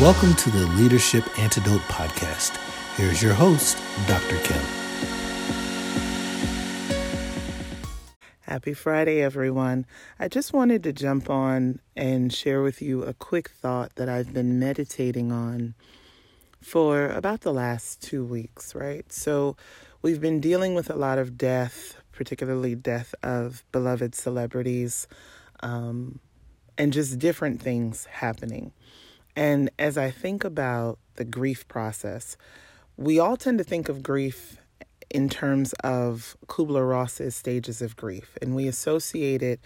Welcome to the Leadership Antidote Podcast. Here's your host, Dr. Kim. Happy Friday, everyone. I just wanted to jump on and share with you a quick thought that I've been meditating on for about the last two weeks, right? So, we've been dealing with a lot of death, particularly death of beloved celebrities, um, and just different things happening. And as I think about the grief process, we all tend to think of grief in terms of Kubler Ross's stages of grief, and we associate it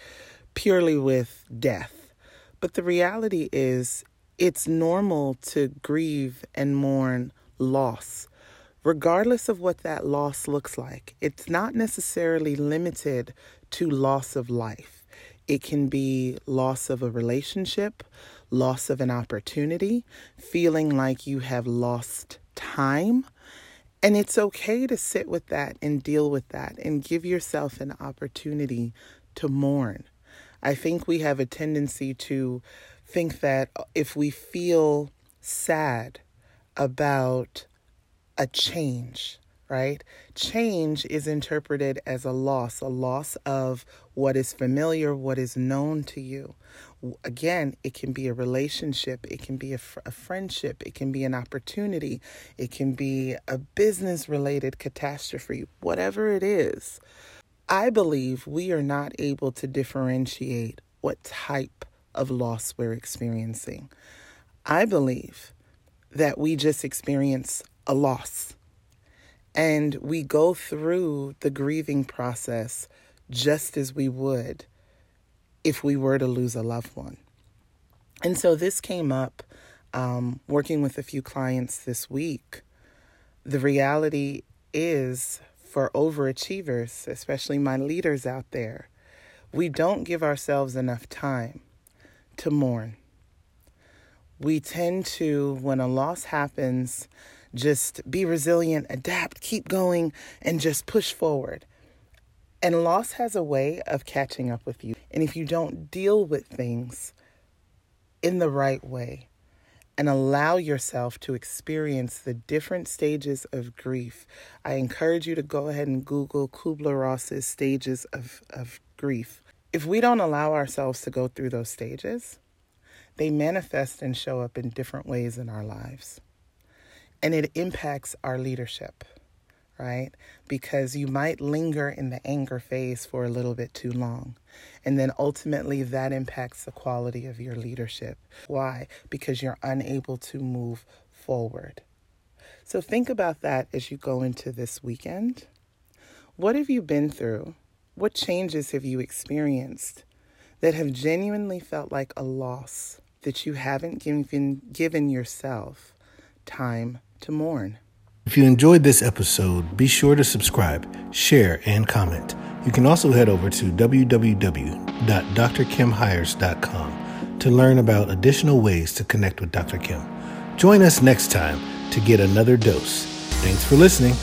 purely with death. But the reality is, it's normal to grieve and mourn loss, regardless of what that loss looks like. It's not necessarily limited to loss of life, it can be loss of a relationship, loss of an opportunity, feeling like you have lost time. And it's okay to sit with that and deal with that and give yourself an opportunity to mourn. I think we have a tendency to think that if we feel sad about a change, right? Change is interpreted as a loss, a loss of what is familiar, what is known to you. Again, it can be a relationship, it can be a, a friendship, it can be an opportunity, it can be a business related catastrophe, whatever it is. I believe we are not able to differentiate what type of loss we're experiencing. I believe that we just experience a loss and we go through the grieving process just as we would if we were to lose a loved one. And so this came up um, working with a few clients this week. The reality is for overachievers, especially my leaders out there, we don't give ourselves enough time to mourn. We tend to, when a loss happens, just be resilient, adapt, keep going, and just push forward. And loss has a way of catching up with you. And if you don't deal with things in the right way and allow yourself to experience the different stages of grief, I encourage you to go ahead and Google Kubler Ross's stages of, of grief. If we don't allow ourselves to go through those stages, they manifest and show up in different ways in our lives and it impacts our leadership, right? Because you might linger in the anger phase for a little bit too long. And then ultimately, that impacts the quality of your leadership. Why? Because you're unable to move forward. So think about that as you go into this weekend. What have you been through? What changes have you experienced that have genuinely felt like a loss that you haven't given, given yourself time to mourn. If you enjoyed this episode, be sure to subscribe, share, and comment. You can also head over to www.drkimhires.com to learn about additional ways to connect with Dr. Kim. Join us next time to get another dose. Thanks for listening.